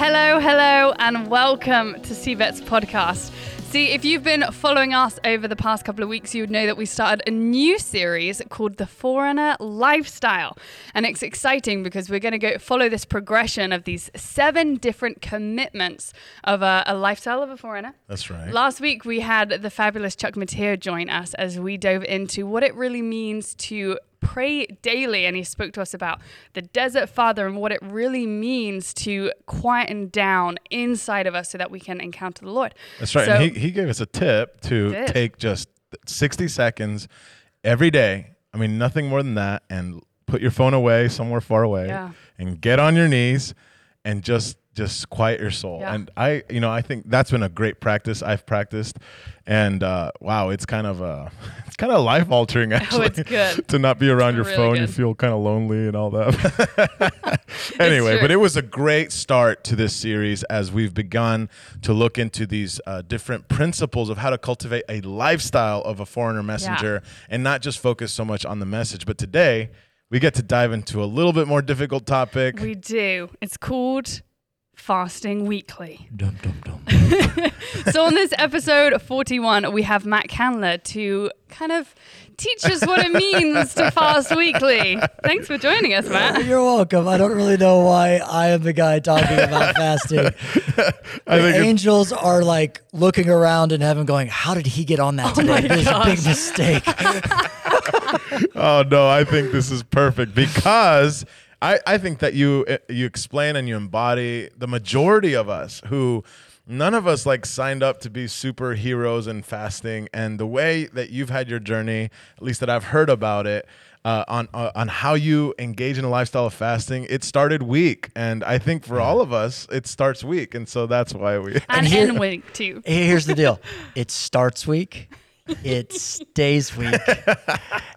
Hello, hello, and welcome to CBET's podcast. See, if you've been following us over the past couple of weeks, you would know that we started a new series called The Forerunner Lifestyle. And it's exciting because we're going to go follow this progression of these seven different commitments of a, a lifestyle of a forerunner. That's right. Last week, we had the fabulous Chuck Metteer join us as we dove into what it really means to pray daily. And he spoke to us about the desert father and what it really means to quieten down inside of us so that we can encounter the Lord. That's right. So- and he, he gave us a tip to Did. take just 60 seconds every day. I mean, nothing more than that. And put your phone away somewhere far away Yeah. and get on your knees and just just quiet your soul. Yeah. And I, you know, I think that's been a great practice I've practiced. And uh, wow, it's kind of a, it's kind of life altering actually. Oh, it's good. to not be around your really phone. You feel kind of lonely and all that. anyway, but it was a great start to this series as we've begun to look into these uh, different principles of how to cultivate a lifestyle of a forerunner messenger and not just focus so much on the message. But today, we get to dive into a little bit more difficult topic. We do. It's called Fasting Weekly. Dum dum dum. so, on this episode 41, we have Matt Candler to kind of teach us what it means to fast weekly. Thanks for joining us, Matt. You're welcome. I don't really know why I am the guy talking about fasting. I The think it's- angels are like looking around in heaven, going, "How did he get on that Oh today? This is a big mistake." oh no, I think this is perfect because I, I think that you uh, you explain and you embody the majority of us who none of us like signed up to be superheroes in fasting. And the way that you've had your journey at least that I've heard about it uh, on uh, on how you engage in a lifestyle of fasting it started weak. And I think for all of us it starts weak. And so that's why we And, here- end week, too. Here's the deal: it starts weak, it stays weak,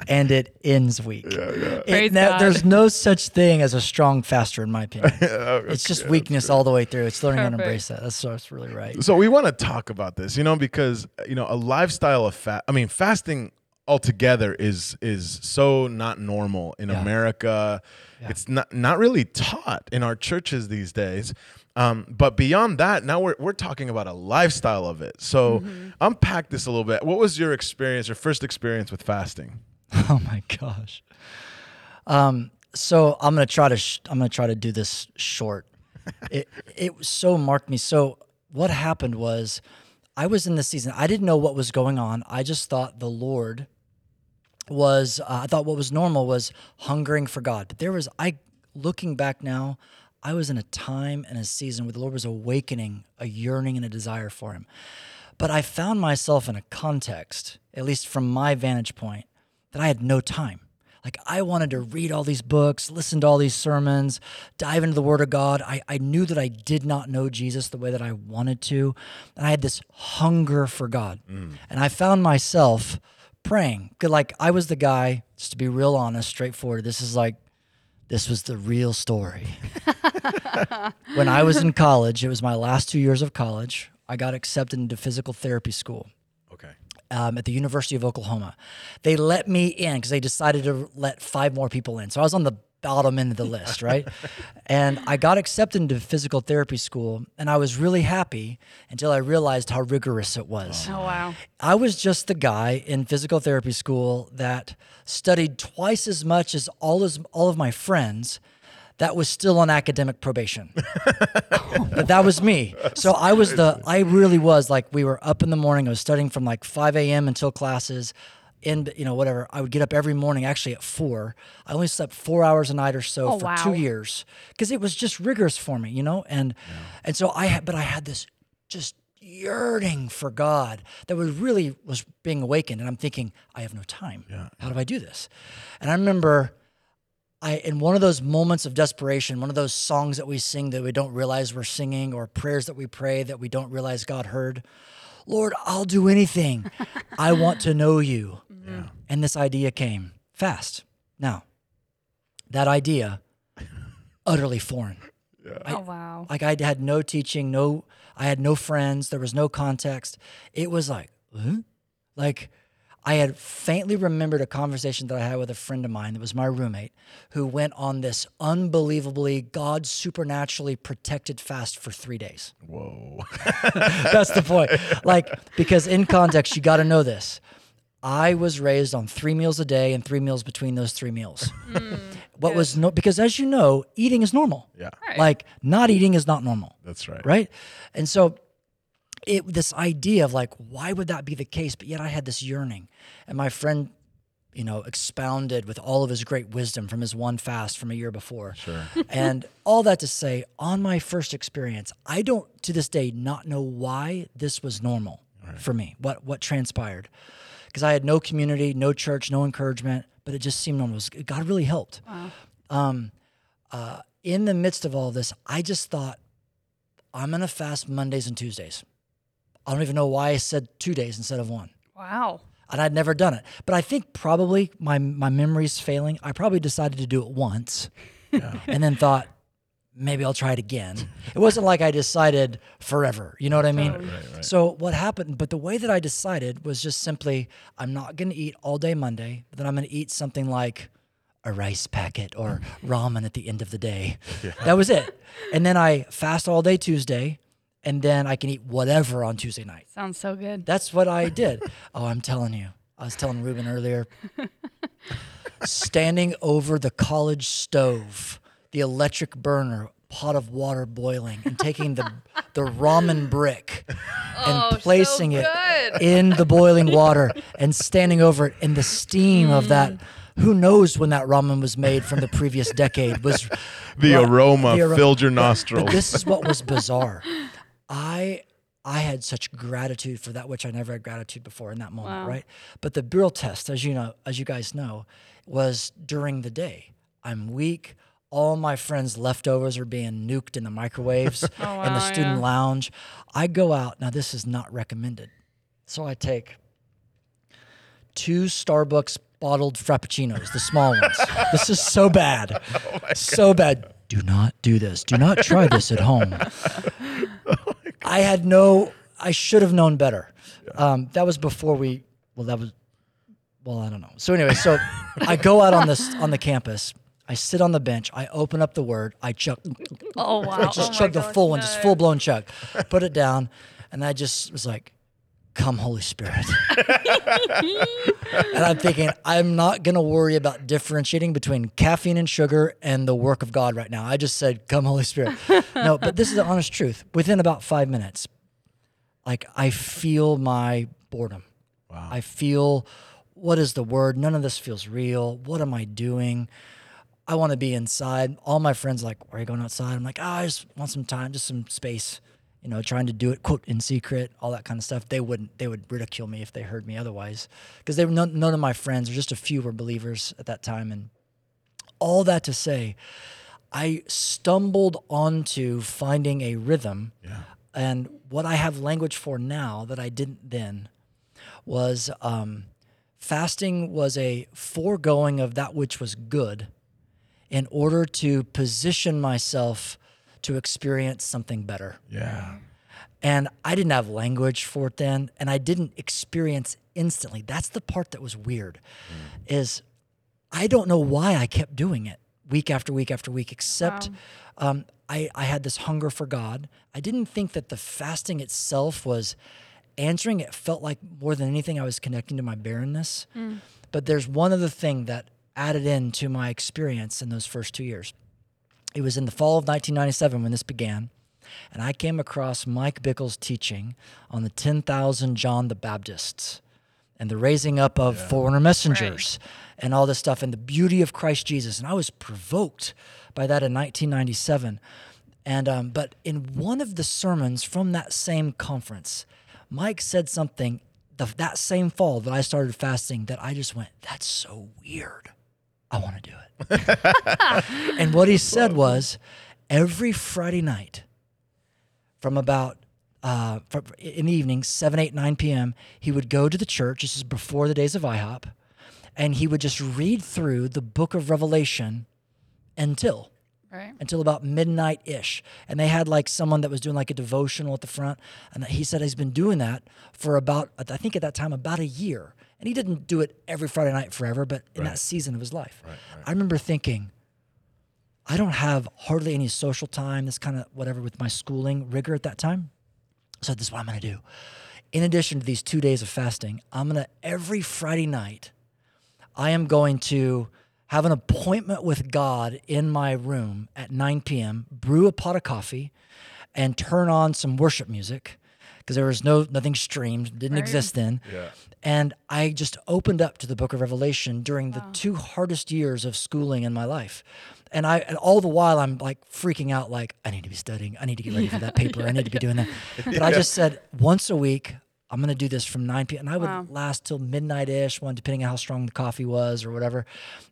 and it ends weak. It- Praise now, God. there's no such thing as a strong faster, in my opinion. Oh, It's just weakness all the way through. It's learning how to embrace that. That's, that's really right. So we want to talk about this, you know, because you know a lifestyle of fast. I mean, fasting altogether is is so not normal in Yeah. America. Yeah. It's not not really taught in our churches these days. Um, but beyond that, now we're we're talking about a lifestyle of it. So Mm-hmm. unpack this a little bit. What was your experience, your first experience with fasting? Oh my gosh. Um, so I'm gonna try to sh- I'm gonna try to do this short. it it so marked me. So what happened was, I was in the season. I didn't know what was going on. I just thought the Lord was. Uh, I thought what was normal was hungering for God. But there was I looking back now. I was in a time and a season where the Lord was awakening a yearning and a desire for Him. But I found myself in a context, at least from my vantage point, that I had no time. Like I wanted to read all these books, listen to all these sermons, dive into the Word of God. I, I knew that I did not know Jesus the way that I wanted to. And I had this hunger for God. Mm. And I found myself praying. Good, Like I was the guy, just to be real honest, straightforward. This is like this was the real story. when I was in college, it was my last two years of college. I got accepted into physical therapy school Okay. um, at the University of Oklahoma. They let me in because they decided to let five more people in. So I was on the bottom end of the list, right? and I got accepted into physical therapy school, and I was really happy until I realized how rigorous it was. Oh, wow. I was just the guy in physical therapy school that studied twice as much as all as all of my friends that was still on academic probation. But that was me. So I was the I really was like we were up in the morning. I was studying from like 5 a.m. until classes. And you know whatever, I would get up every morning. Actually, at four, I only slept four hours a night or so Oh, for wow. two years because it was just rigorous for me, you know. And and so I had, but I had this just yearning for God that was really was being awakened. And I'm thinking, I have no time. Yeah. How do I do this? And I remember I in one of those moments of desperation, one of those songs that we sing that we don't realize we're singing, or prayers that we pray that we don't realize God heard. Lord, I'll do anything. I want to know you. And this idea came fast. Now, that idea, utterly foreign. I- Oh, wow. Like I had no teaching, no, I had no friends. There was no context. It was like, huh? like I had faintly remembered a conversation that I had with a friend of mine that was my roommate who went on this unbelievably God supernaturally protected fast for three days. Whoa. That's the point. Like, because in context, you got to know this. I was raised on three meals a day and three meals between those three meals. Mm. what was no, because as you know, eating is normal. Yeah. Right. Like, not eating is not normal That's right. right? And so it this idea of like why would that be the case? But yet I had this yearning. And my friend you know expounded with all of his great wisdom from his one fast from a year before. Sure. and all that to say on my first experience I don't to this day not know why this was normal for me what what transpired. Because I had no community no church no encouragement but it just seemed normal. Was- God really helped. Um, uh, in the midst of all this, I just thought, I'm going to fast Mondays and Tuesdays. I don't even know why I said two days instead of one. Wow. And I'd never done it. But I think probably my, my memory's failing. I probably decided to do it once and then thought, maybe I'll try it again. It wasn't like I decided forever. You know what I mean? Totally. Right, right. So what happened, but the way that I decided was just simply I'm not going to eat all day Monday, but then I'm going to eat something like a rice packet or ramen at the end of the day. That was it. And then I fast all day Tuesday, and then I can eat whatever on Tuesday night. Sounds so good. That's what I did. Oh, I'm telling you. I was telling Ruben earlier. standing over the college stove, the electric burner, pot of water boiling, and taking the the ramen brick and Oh, so placing it in the boiling water and standing over it in the steam of that. Mm. Who knows when that ramen was made from the previous decade? Was The Right. aroma The aro- filled your nostrils. but this is what was bizarre. I I had such gratitude for that which I never had gratitude before in that moment, Wow. right? But the real test, as you know, as you guys know, was during the day. I'm weak. All my friends' leftovers are being nuked in the microwaves oh, in the Oh, student yeah. lounge. I go out. Now this is not recommended. So I take two Starbucks bottled frappuccinos, the small ones. this is so bad. Oh so bad. Do not do this. Do not try this at home. I had no, I should have known better. Um, that was before we, well, that was, well, I don't know. So anyway, so I go out on this, on the campus. I sit on the bench. I open up the word. I chug, Oh wow. I just oh, my chug the gosh, full one, just full blown chug. Put it down, and I just was like, "Come, Holy Spirit." and I'm thinking, I'm not gonna worry about differentiating between caffeine and sugar and the work of God right now. I just said, "Come, Holy Spirit." no, but this is the honest truth. Within about five minutes, like I feel my boredom. Wow. I feel what is the word? None of this feels real. What am I doing? I want to be inside. All my friends are like, why are you going outside? I'm like, oh, I just want some time, just some space. You know, trying to do it quote in secret, all that kind of stuff. They wouldn't. They would ridicule me if they heard me otherwise, because they were none, none of my friends, or just a few, were believers at that time. And all that to say, I stumbled onto finding a rhythm, Yeah. and what I have language for now that I didn't then was um, fasting was a foregoing of that which was good in order to position myself to experience something better. Yeah. And I didn't have language for it then, and I didn't experience instantly. That's the part that was weird. Is I don't know why I kept doing it week after week after week, except um, I, I had this hunger for God. I didn't think that the fasting itself was answering. It felt like more than anything, I was connecting to my barrenness. But there's one other thing that added into my experience in those first two years. It was in the fall of 1997 when this began, and I came across Mike Bickle's teaching on the 10,000 John the Baptists and the raising up of forerunner messengers and all this stuff and the beauty of Christ Jesus. And I was provoked by that in 1997. And um, but in one of the sermons from that same conference, Mike said something the, that same fall that I started fasting that I just went, "That's so weird. I want to do it." and what he said was, every Friday night, from about uh, from, in the evening, 7, 8, 9 p.m., he would go to the church. This is before the days of IHOP. And he would just read through the book of Revelation until Right. until about midnight ish. And they had like someone that was doing like a devotional at the front. And he said he's been doing that for about, I think at that time, about a year. And he didn't do it every Friday night forever, but in that season of his life. I remember thinking, I don't have hardly any social time, this kind of whatever with my schooling rigor at that time. So this is what I'm going to do. In addition to these two days of fasting, I'm going to every Friday night, I am going to have an appointment with God in my room at 9 p.m., brew a pot of coffee, and turn on some worship music because there was no nothing streamed, didn't Right. exist then. Yeah. And I just opened up to the book of Revelation during the two hardest years of schooling in my life. And I and all the while I'm like freaking out like I need to be studying. I need to get ready for that paper. I need to be doing that. But I just said once a week I'm going to do this from 9 p.m. And I would Wow. last till midnight ish, one depending on how strong the coffee was or whatever.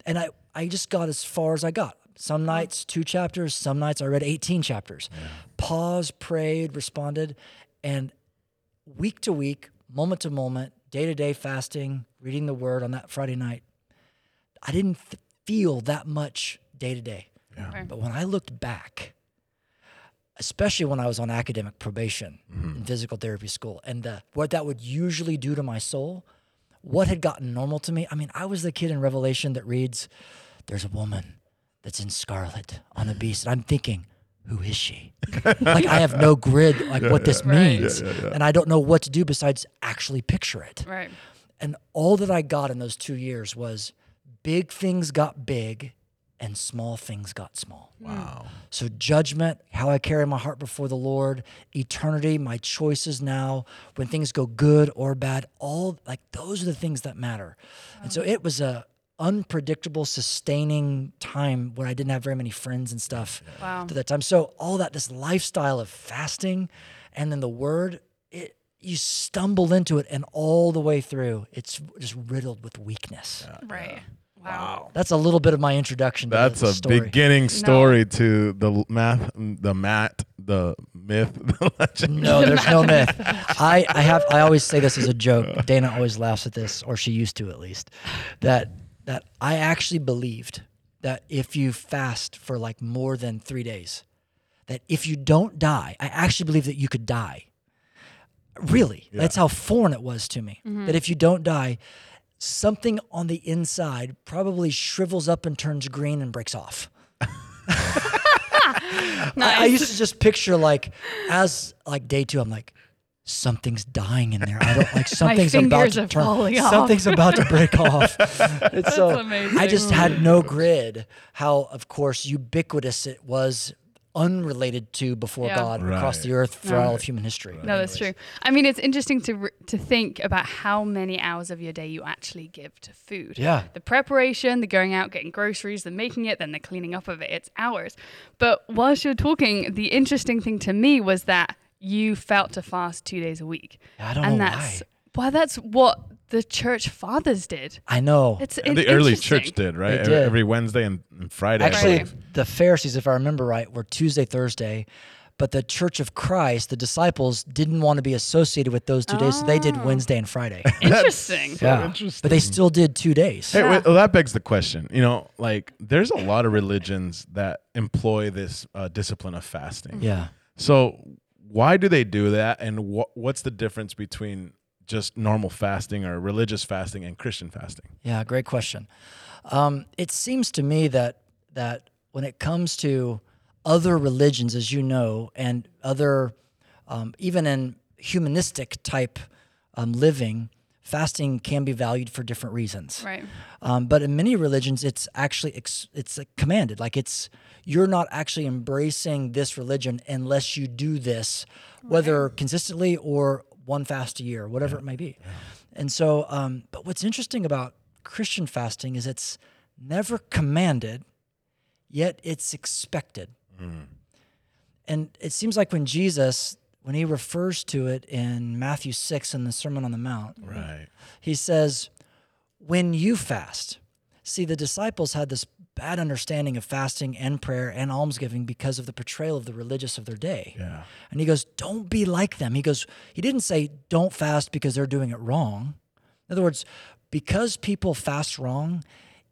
And I I just got as far as I got. Some nights two chapters, some nights I read 18 chapters. Paused, prayed, responded, and week to week, moment to moment, day to day fasting, reading the word on that Friday night, I didn't f- feel that much day to day. But when I looked back, especially when I was on academic probation mm-hmm. in physical therapy school, and the, what that would usually do to my soul, what had gotten normal to me. I mean, I was the kid in Revelation that reads, There's a woman that's in scarlet on a mm-hmm. beast. And I'm thinking, who is she? like I have no grid like what this Right. means. And I don't know what to do besides actually picture it. Right. And all that I got in those two years was big things got big and small things got small. Wow. Mm. So, judgment, how I carry my heart before the Lord, eternity, my choices now, when things go good or bad, all like those are the things that matter. And so, it was a unpredictable, sustaining time where I didn't have very many friends and stuff Wow. to that time. So, all that, this lifestyle of fasting and then the word, it, you stumble into it, and all the way through, it's just riddled with weakness. Right. Wow. That's a little bit of my introduction. To That's the a story. beginning story to the math, the mat, the myth, the legend. No, there's no myth. I, I have I always say this as a joke. Dana always laughs at this, or she used to at least. That that I actually believed that if you fast for like more than three days, that if you don't die, I actually believe that you could die. Really, that's how foreign it was to me. Mm-hmm. That if you don't die, something on the inside probably shrivels up and turns green and breaks off. I, I used to just picture like as like day two, I'm like, something's dying in there. I don't like something's about to turn. off. Something's about to break off. It's so amazing. I just had no grid. How of course ubiquitous it was, unrelated to before Yeah. God across the earth for Yeah. all of human history. No, that's true. I mean, it's interesting to to think about how many hours of your day you actually give to food. Yeah. The preparation, the going out, getting groceries, the making it, then the cleaning up of it. It's hours. But whilst you're talking, the interesting thing to me was that you felt to fast two days a week. I don't and know that's why. well, that's what the church fathers did. I know. It's And the early church did, right? They Every- did. Every Wednesday and, and Friday. Actually, the Pharisees, if I remember right, were Tuesday, Thursday, but the Church of Christ, the disciples, didn't want to be associated with those two days, so they did Oh. Wednesday and Friday. Interesting. yeah, interesting. but they still did two days. Hey, Yeah. wait, well, that begs the question. You know, like there's a lot of religions that employ this uh, discipline of fasting. Yeah. So why do they do that, and wh- what's the difference between just normal fasting or religious fasting and Christian fasting? Yeah, great question. Um, it seems to me that that when it comes to other religions, as you know, and other um, even in humanistic type um, living, fasting can be valued for different reasons. Right. Um, but in many religions, it's actually ex- it's uh, commanded. Like it's you're not actually embracing this religion unless you do this, whether consistently or one fast a year, whatever it may be. And so, um, but what's interesting about Christian fasting is it's never commanded, yet it's expected. And it seems like when Jesus, when he refers to it in Matthew 6 in the Sermon on the Mount, Right. he says, when you fast, see, the disciples had this bad understanding of fasting and prayer and almsgiving because of the portrayal of the religious of their day. Yeah. And he goes, don't be like them. He goes, he didn't say, don't fast because they're doing it wrong. In other words, because people fast wrong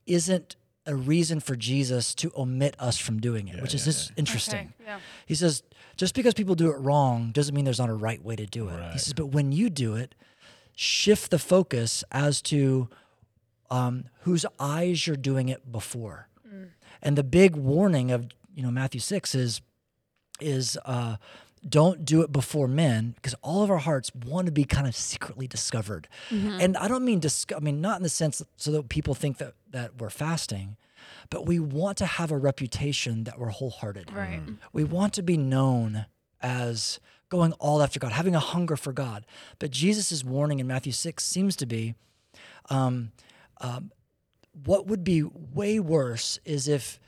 isn't a reason for Jesus to omit us from doing it, which is just interesting. Okay. Yeah. He says, just because people do it wrong doesn't mean there's not a right way to do it. He says, but when you do it, shift the focus as to um, whose eyes you're doing it before. And the big warning of you know Matthew six is is uh, don't do it before men because all of our hearts want to be kind of secretly discovered. And I don't mean dis- I mean not in the sense so that people think that that we're fasting, but we want to have a reputation that we're wholehearted. Right. We want to be known as going all after God, having a hunger for God. But Jesus' warning in Matthew 6 seems to be um, um, what would be way worse is if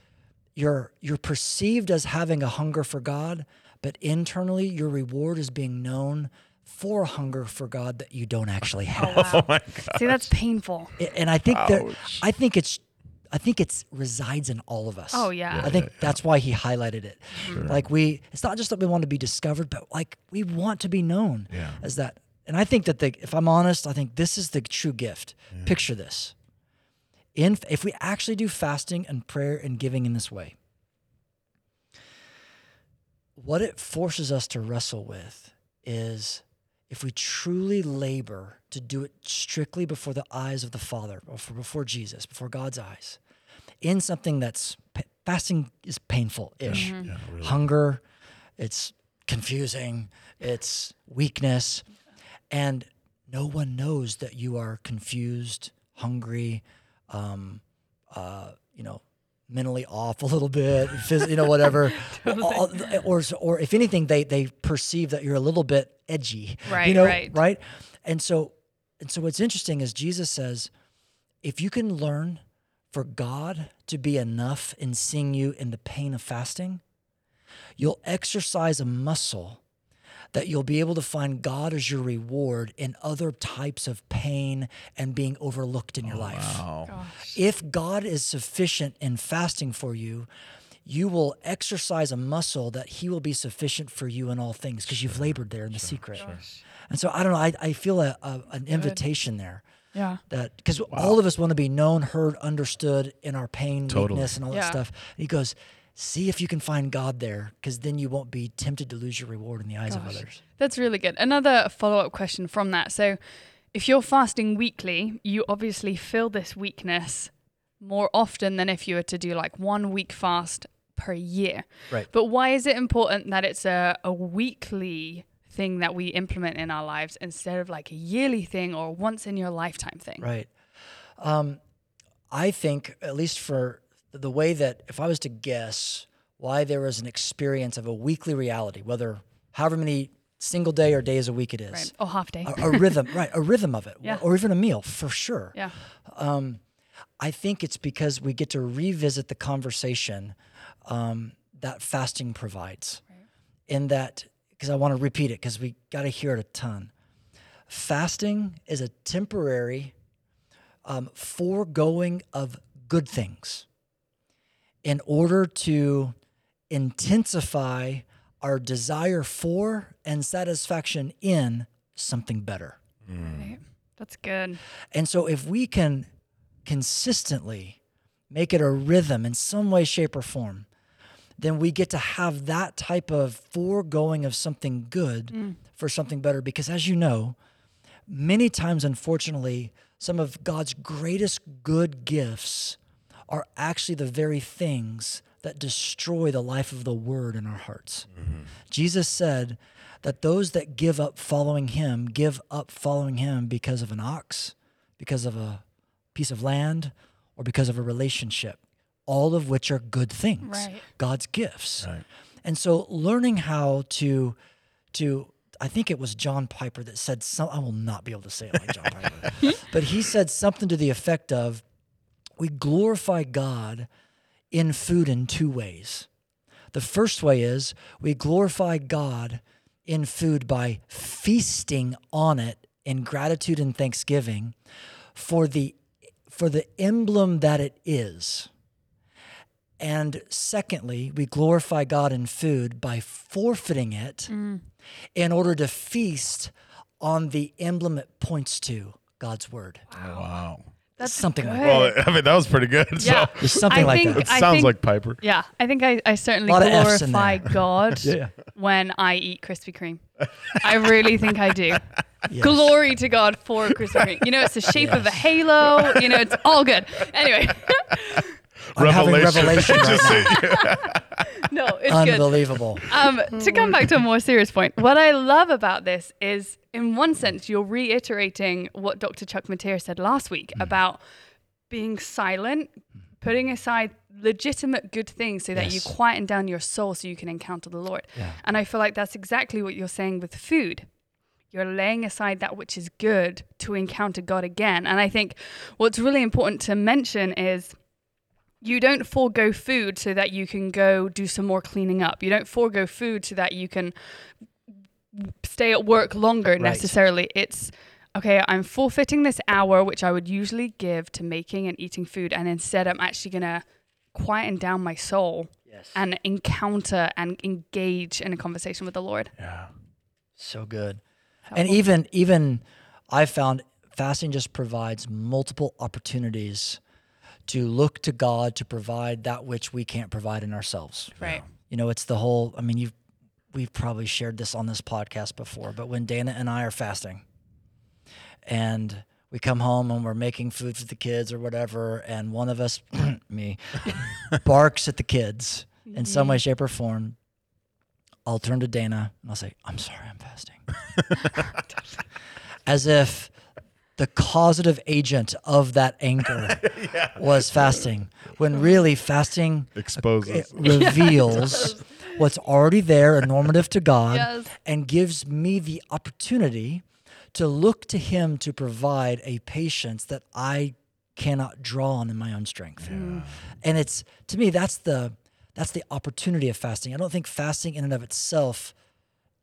you're you're perceived as having a hunger for God, but internally your reward is being known for a hunger for God that you don't actually have. Wow. my God. See, that's painful. And I think that I think it's I think it's resides in all of us. Oh, yeah. I think that's why he highlighted it. Like we it's not just that we want to be discovered, but like we want to be known Yeah. as that. And I think that the if I'm honest, I think this is the true gift. Picture this. In if we actually do fasting and prayer and giving in this way, what it forces us to wrestle with is if we truly labor to do it strictly before the eyes of the Father, or before Jesus, before God's eyes, in something that's fasting is painful ish. Yeah, really. Hunger, it's confusing, it's weakness, and no one knows that you are confused, hungry, um, uh, you know, mentally off a little bit, phys- you know, whatever, All- or or if anything, they they perceive that you're a little bit edgy, you Right, know, right. right? And so, and so, what's interesting is Jesus says, if you can learn for God to be enough in seeing you in the pain of fasting, you'll exercise a muscle that you'll be able to find God as your reward in other types of pain and being overlooked in your oh, life. Wow. If God is sufficient in fasting for you, you will exercise a muscle that He will be sufficient for you in all things because you've labored there in the secret. And so I don't know. I, I feel a, a, an invitation there Yeah. that because all of us want to be known, heard, understood in our pain, Totally. weakness, and all that Yeah. stuff. he goes, see if you can find God there, because then you won't be tempted to lose your reward in the eyes of others. That's really good. Another follow up question from that. So, if you're fasting weekly, you obviously feel this weakness more often than if you were to do like one week fast per year. Right. But why is it important that it's a, a weekly thing that we implement in our lives instead of like a yearly thing or once in your lifetime thing? Right. Um, I think, at least for the way that, if I was to guess why there is an experience of a weekly reality, whether however many single day or days a week it is, Right. Or half day. a, a rhythm, right? A rhythm of it, Yeah. or even a meal for sure. yeah. Um, I think it's because we get to revisit the conversation um, that fasting provides. In that, because I want to repeat it, because we got to hear it a ton. Fasting is a temporary um, foregoing of good things in order to intensify our desire for and satisfaction in something better. Mm. Right. That's good. And so if we can consistently make it a rhythm in some way, shape, or form, then we get to have that type of foregoing of something good mm. for something better. Because as you know, many times, unfortunately, some of God's greatest good gifts are actually the very things that destroy the life of the word in our hearts. Mm-hmm. Jesus said that those that give up following him give up following him because of an ox, because of a piece of land, or because of a relationship, all of which are good things, Right. God's gifts. Right. And so learning how to to I think it was John Piper that said some I will not be able to say it like John Piper. but he said something to the effect of we glorify God in food in two ways. The first way is we glorify God in food by feasting on it in gratitude and thanksgiving for the for the emblem that it is. And secondly, we glorify God in food by forfeiting it mm. in order to feast on the emblem it points to, God's word. Wow. That's Something like good. Well, I mean, that was pretty good. yeah. So There's something I like think, that. it I sounds think- like Piper. Yeah, I think I, I certainly Lot of Fs in glorify. God Yeah. when I eat Krispy Kreme. I really think I do. Yes. Glory to God for Krispy Kreme. You know, it's the shape of a halo. You know, it's all good. Anyway, I'm having revelation right Just now. no, it's good. Unbelievable. Um, to come back to a more serious point, what I love about this is, in one sense, you're reiterating what Dr. Chuck Metteer said last week Mm. about being silent, putting aside legitimate good things so that you quieten down your soul so you can encounter the Lord. Yeah. And I feel like that's exactly what you're saying with food. You're laying aside that which is good to encounter God again. And I think what's really important to mention is you don't forego food so that you can go do some more cleaning up. You don't forego food so that you can stay at work longer necessarily. It's okay, I'm forfeiting this hour, which I would usually give to making and eating food. And instead, I'm actually going to quieten down my soul Yes. and encounter and engage in a conversation with the Lord. yeah. So good. And even even I found fasting just provides multiple opportunities to look to God to provide that which we can't provide in ourselves. Right. You know, it's the whole I mean you've we've probably shared this on this podcast before, but when Dana and I are fasting and we come home and we're making food for the kids or whatever, and one of us, me, barks at the kids in some mm-hmm. way, shape, or form, I'll turn to Dana and I'll say, I'm sorry, I'm fasting. As if the causative agent of that anger was fasting, when really fasting it Exposes. reveals what's already there and normative to God Yes. and gives me the opportunity to look to Him to provide a patience that I cannot draw on in my own strength. Mm. And it's to me that's the that's the opportunity of fasting. I don't think fasting in and of itself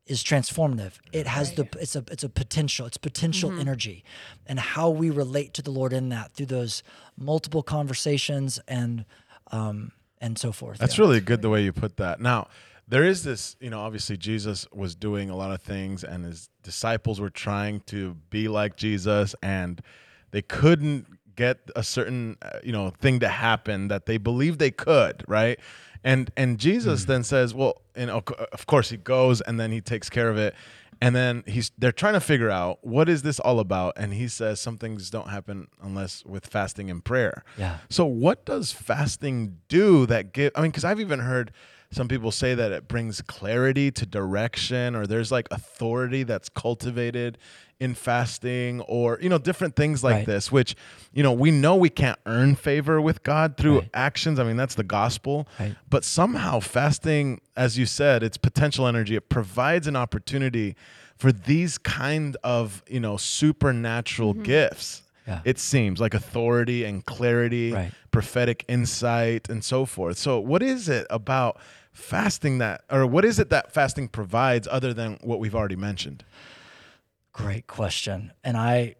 is transformative. It has the it's a it's a potential. It's potential energy, and how we relate to the Lord in that through those multiple conversations and um and so forth. That's Yeah. really good the way you put that. Now, there is this, you know, obviously Jesus was doing a lot of things and his disciples were trying to be like Jesus and they couldn't get a certain, uh, you know, thing to happen that they believed they could, right? And and Jesus mm. then says, well, and of of course he goes and then he takes care of it. And then he's they're trying to figure out what is this all about and he says some things don't happen unless with fasting and prayer. Yeah. So what does fasting do that give I mean cuz I've even heard some people say that it brings clarity to direction or there's like authority that's cultivated in fasting or you know different things like Right. this which you know we know we can't earn favor with God through Right. actions. I mean that's the gospel. Right. But somehow fasting as you said it's potential energy. It provides an opportunity for these kind of, you know, supernatural mm-hmm. gifts Yeah. it seems like authority and clarity, Right. prophetic insight, and so forth. So, what is it about fasting that, or what is it that fasting provides other than what we've already mentioned? Great question. And I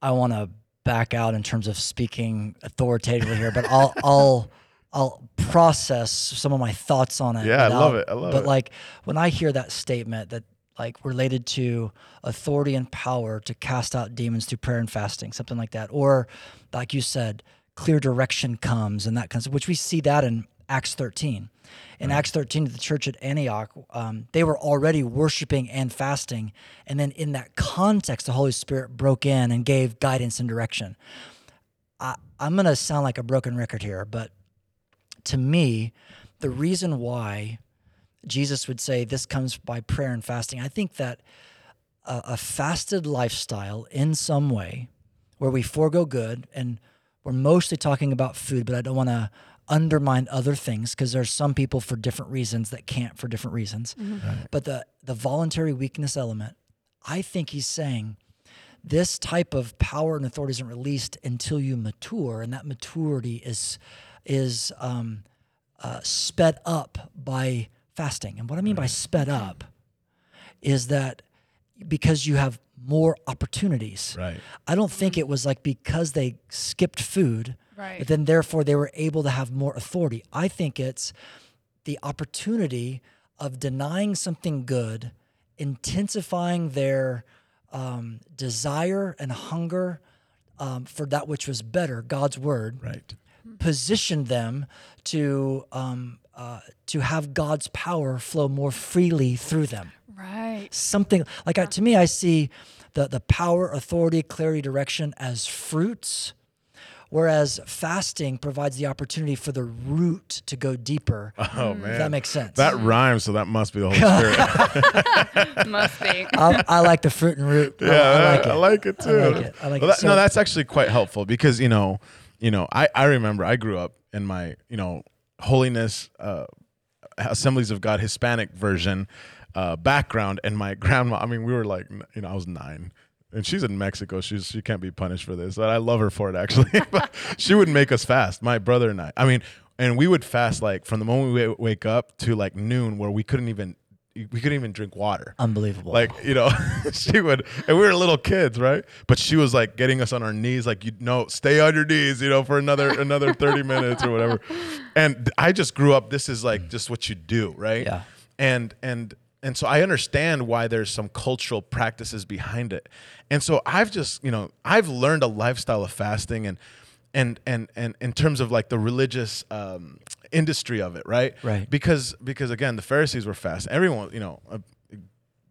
I want to back out in terms of speaking authoritatively here, but I'll I'll I'll process some of my thoughts on it. Yeah, I love it. I love but it. But like when I hear that statement that like related to authority and power to cast out demons through prayer and fasting, something like that, or like you said, clear direction comes and that kind of which we see that in Acts 13. In Acts 13, the church at Antioch, um, they were already worshiping and fasting. And then in that context, the Holy Spirit broke in and gave guidance and direction. I, I'm going to sound like a broken record here, but to me, the reason why Jesus would say this comes by prayer and fasting, I think that a, a fasted lifestyle in some way where we forego good and we're mostly talking about food, but I don't want to undermine other things because there's some people for different reasons that can't for different reasons. But the the voluntary weakness element, I think he's saying this type of power and authority isn't released until you mature, and that maturity is is um, uh, sped up by fasting. And what I mean by sped up is that because you have more opportunities. Right. I don't think it was like because they skipped food, Right. then therefore they were able to have more authority. I think it's the opportunity of denying something good, intensifying their um, desire and hunger um, for that which was better, God's word, Right. Positioned them to um, uh, to have God's power flow more freely through them Right. something like I, to me i see the, the power, authority, clarity, direction as fruits. Whereas fasting provides the opportunity for the root to go deeper. Oh If man, that makes sense. That rhymes, so that must be the Holy Spirit. Must be. I, I like the fruit and root. Yeah, I, like it. I like it too. I like it. I like Well, it. that- no, that's actually quite helpful because you know, you know, I I remember I grew up in my you know holiness uh, Assemblies of God Hispanic version uh, background, and my grandma. I mean, we were like, you know, I was nine. And she's in Mexico. She's she can't be punished for this. But I love her for it actually. but she would make us fast, my brother and I. I mean, and we would fast like from the moment we wa- wake up to like noon, where we couldn't even we couldn't even drink water. Unbelievable. like you know she would and we were little kids right? But she was like getting us on our knees like you know stay on your knees you know for another another 30 minutes or whatever. And i just grew up this is like just what you do right? Yeah. and and and so i understand why there's some cultural practices behind it. And so i've just you know i've learned a lifestyle of fasting and and and and in terms of like the religious um, industry of it right Right. because because again the pharisees were fast everyone you know uh,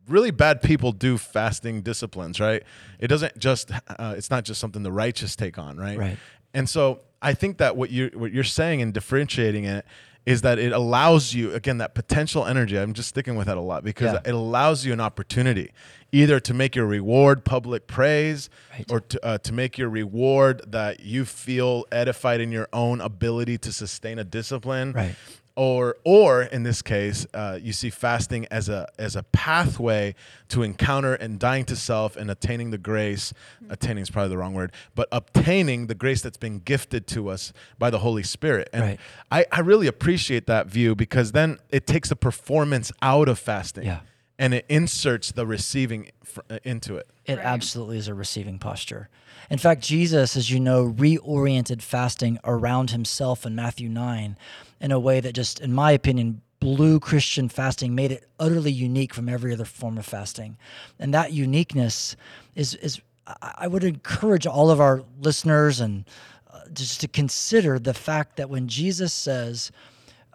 really bad people do fasting disciplines right it doesn't just uh, it's not just something the righteous take on right Right. and so i think that what you what you're saying and differentiating it is that it allows you again that potential energy i'm just sticking with that a lot because Yeah. it allows you an opportunity either to make your reward public praise Right. or to, uh, to make your reward that you feel edified in your own ability to sustain a discipline Right. Or or in this case uh, you see fasting as a as a pathway to encounter and dying to self and attaining the grace attaining is probably the wrong word but obtaining the grace that's been gifted to us by the holy spirit and Right. I, I really appreciate that view because then it takes the performance out of fasting Yeah. And it inserts the receiving fr- uh, into it It Right. absolutely is a receiving posture. In fact, Jesus, as you know, reoriented fasting around himself in Matthew 9 in a way that just, in my opinion, blew Christian fasting, made it utterly unique from every other form of fasting. And that uniqueness is, is I I would encourage all of our listeners and uh, just to consider the fact that when Jesus says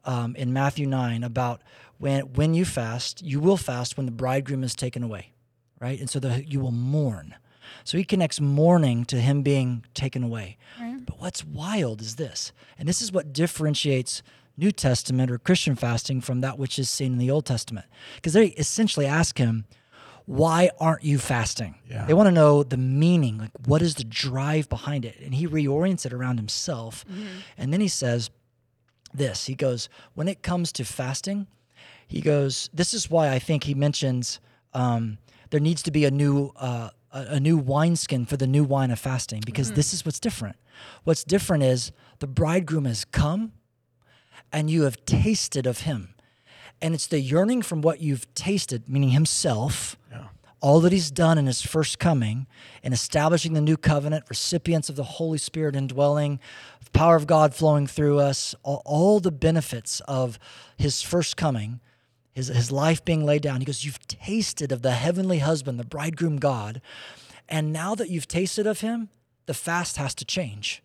um, in Matthew 9 about when, when you fast, you will fast when the bridegroom is taken away right? And so the, you will mourn. So he connects mourning to him being taken away. But what's wild is this, and this is what differentiates New Testament or Christian fasting from that which is seen in the Old Testament. Because they essentially ask him, why aren't you fasting? Yeah. They want to know the meaning, like what is the drive behind it? And he reorients it around himself. Mm-hmm. And then he says this he goes, when it comes to fasting, he goes, this is why I think he mentions um, there needs to be a new uh, a, a new wineskin for the new wine of fasting because this is what's different. What's different is the bridegroom has come, and you have tasted of him, and it's the yearning from what you've tasted, meaning himself. All that he's done in his first coming in establishing the new covenant, recipients of the Holy Spirit indwelling, the power of God flowing through us, all, all the benefits of his first coming, his, his life being laid down. He goes, You've tasted of the heavenly husband, the bridegroom God. And now that you've tasted of him, the fast has to change.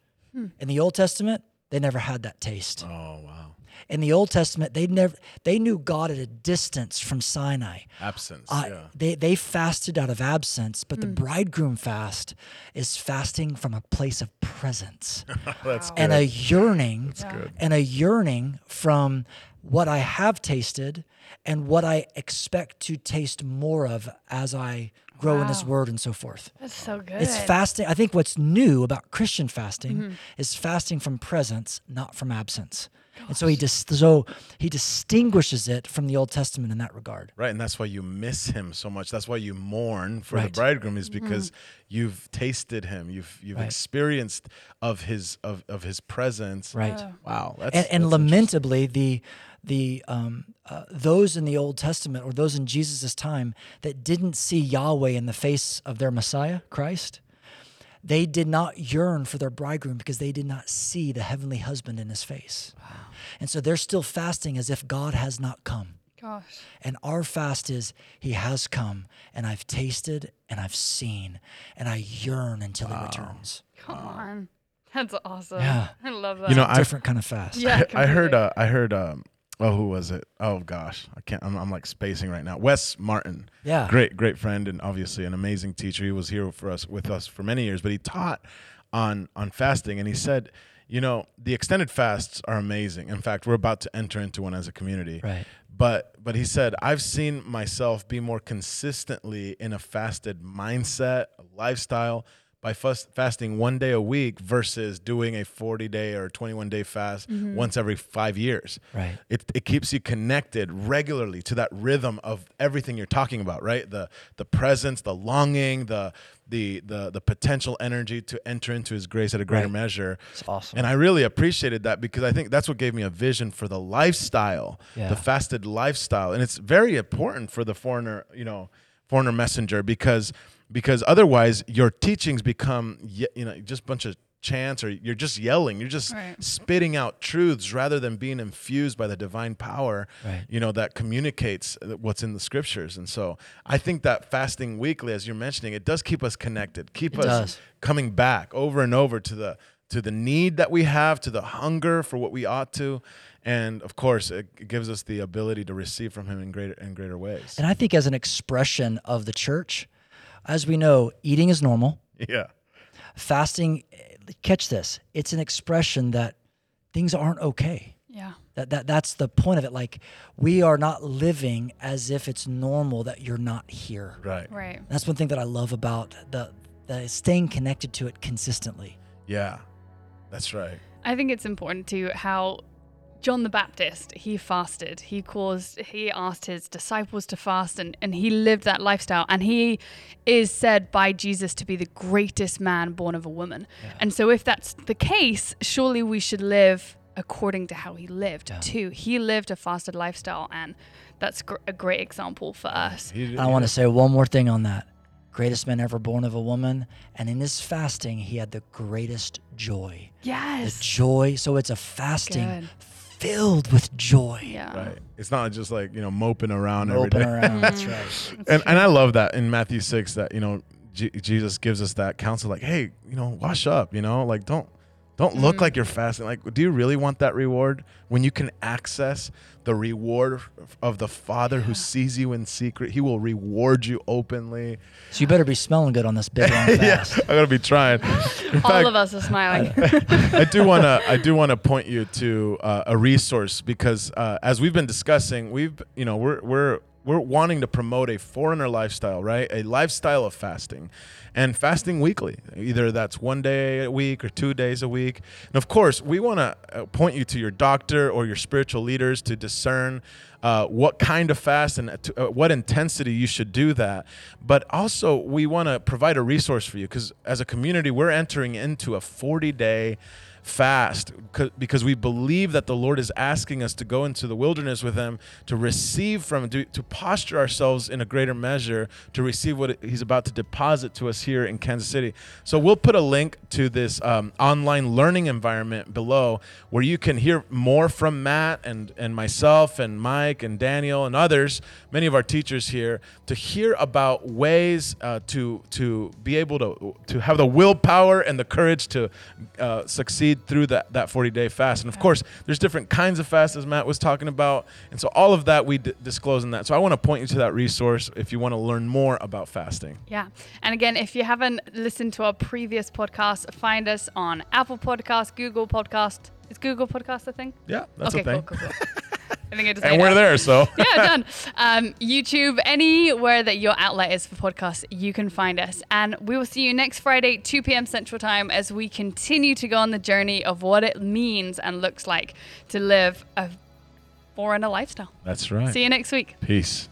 In the Old Testament, they never had that taste. oh wow In the Old Testament, they never they knew God at a distance from Sinai. absence Uh, yeah they they fasted out of absence, but the bridegroom fast is fasting from a place of presence that's good and good. a yearning That's good. and a yearning from what I have tasted and what I expect to taste more of as I grow in His Wow. Word and so forth. That's so good. It's fasting. I think what's new about Christian fasting Mm-hmm. is fasting from presence, not from absence. And so he dis- so he distinguishes it from the Old Testament in that regard. Right, and that's why you miss him so much. That's why you mourn for the bridegroom is because you've tasted him. You've you've Right. experienced of his of, of his presence. Right. Wow. That's, and, and that's lamentably, the the um, uh, those in the Old Testament or those in Jesus' time that didn't see Yahweh in the face of their Messiah, Christ, they did not yearn for their bridegroom because they did not see the heavenly husband in his face. And so they're still fasting as if God has not come. Gosh. And our fast is He has come, and I've tasted and I've seen, and I yearn until He returns. Come on. That's awesome. Yeah. I love that. You know, I Different kind of fast. yeah, I heard uh, I heard um, oh, who was it? Oh gosh, I can't. I'm, I'm like spacing right now. Wes Martin. Yeah. Great, great friend, and obviously an amazing teacher. He was here for us with us for many years, but he taught on on fasting, and he said, you know, the extended fasts are amazing. In fact, we're about to enter into one as a community. Right. But but he said, I've seen myself be more consistently in a fasted mindset, a lifestyle by fast, fasting one day a week versus doing a 40 day or 21 day fast mm-hmm. once every five years. Right. It, it keeps you connected regularly to that rhythm of everything you're talking about, right? The the presence, the longing, the the the the potential energy to enter into his grace at a greater Right. measure. It's awesome. And I really appreciated that because I think that's what gave me a vision for the lifestyle, Yeah. the fasted lifestyle. And it's very important for the forerunner, you know, forerunner messenger because because otherwise your teachings become you know just a bunch of chants or you're just yelling, you're just Right. spitting out truths rather than being infused by the divine power, Right. you know, that communicates what's in the scriptures. And so I think that fasting weekly as you're mentioning, it does keep us connected. Keep It us does. coming back over and over to the to the need that we have, to the hunger for what we ought to, and of course, it, it gives us the ability to receive from Him in greater in greater ways. And I think as an expression of the church, as we know, eating is normal. yeah, Fasting, catch this, it's an expression that things aren't okay. Yeah. That, that that's the point of it. Like we are not living as if it's normal that you're not here. right. Right. That's one thing that I love about the the staying connected to it consistently. Yeah, that's right. I think it's important to how John the Baptist, he fasted. He caused he asked his disciples to fast and, and he lived that lifestyle. And he is said by Jesus to be the greatest man born of a woman. And so if that's the case, surely we should live according to how he lived Yeah. too. He lived a fasted lifestyle and that's gr- a great example for us. I want to say one more thing on that. Greatest man ever born of a woman, and in his fasting, he had the greatest joy. Yes. The joy. So it's a fasting Good. Filled with joy. Yeah. Right. It's not just like you know moping around every Open day. around. That's mm-hmm. right. and and I love that in Matthew six that you know J- Jesus gives us that counsel like hey you know wash up you know like don't don't look like you're fasting. Like do you really want that reward? When you can access the reward of the Father who sees you in secret he will reward you openly. So you better be smelling good on this big long yeah fast. I'm gonna be trying. In All fact of us are smiling. I do want to I do want to point you to uh, a resource because uh, as we've been discussing, we've you know we're we're we're wanting to promote a forerunner lifestyle, right? A lifestyle of fasting and fasting weekly. Either that's one day a week or two days a week. And of course, we want to uh, point you to your doctor or your spiritual leaders to discern uh, what kind of fast and to, uh, what intensity you should do that. But also, we want to provide a resource for you because as a community, we're entering into a 40 day fast because we believe that the Lord is asking us to go into the wilderness with Him to receive from, to, to posture ourselves in a greater measure to receive what He's about to deposit to us here in Kansas City. So we'll put a link to this um, online learning environment below where you can hear more from Matt and, and myself and Mike and Daniel and others, many of our teachers here, to hear about ways uh, to, to be able to, to have the willpower and the courage to uh, succeed through that, that 40 day fast. And of course, there's different kinds of fasts as Matt was talking about. And so all of that we d- disclose in that. So I want to point you to that resource if you want to learn more about fasting. Yeah. And again, if you haven't listened to our previous podcast, find us on Apple Podcast, Google Podcast. Is Google Podcast a thing? Yeah, that's okay, a thing. cool, cool, cool. I think I just And we're there, so. yeah, done. Um, YouTube, anywhere that your outlet is for podcasts, you can find us. And we will see you next Friday, 2 p.m. Central Time, as we continue to go on the journey of what it means and looks like to live a forerunner lifestyle. That's right. See you next week. Peace.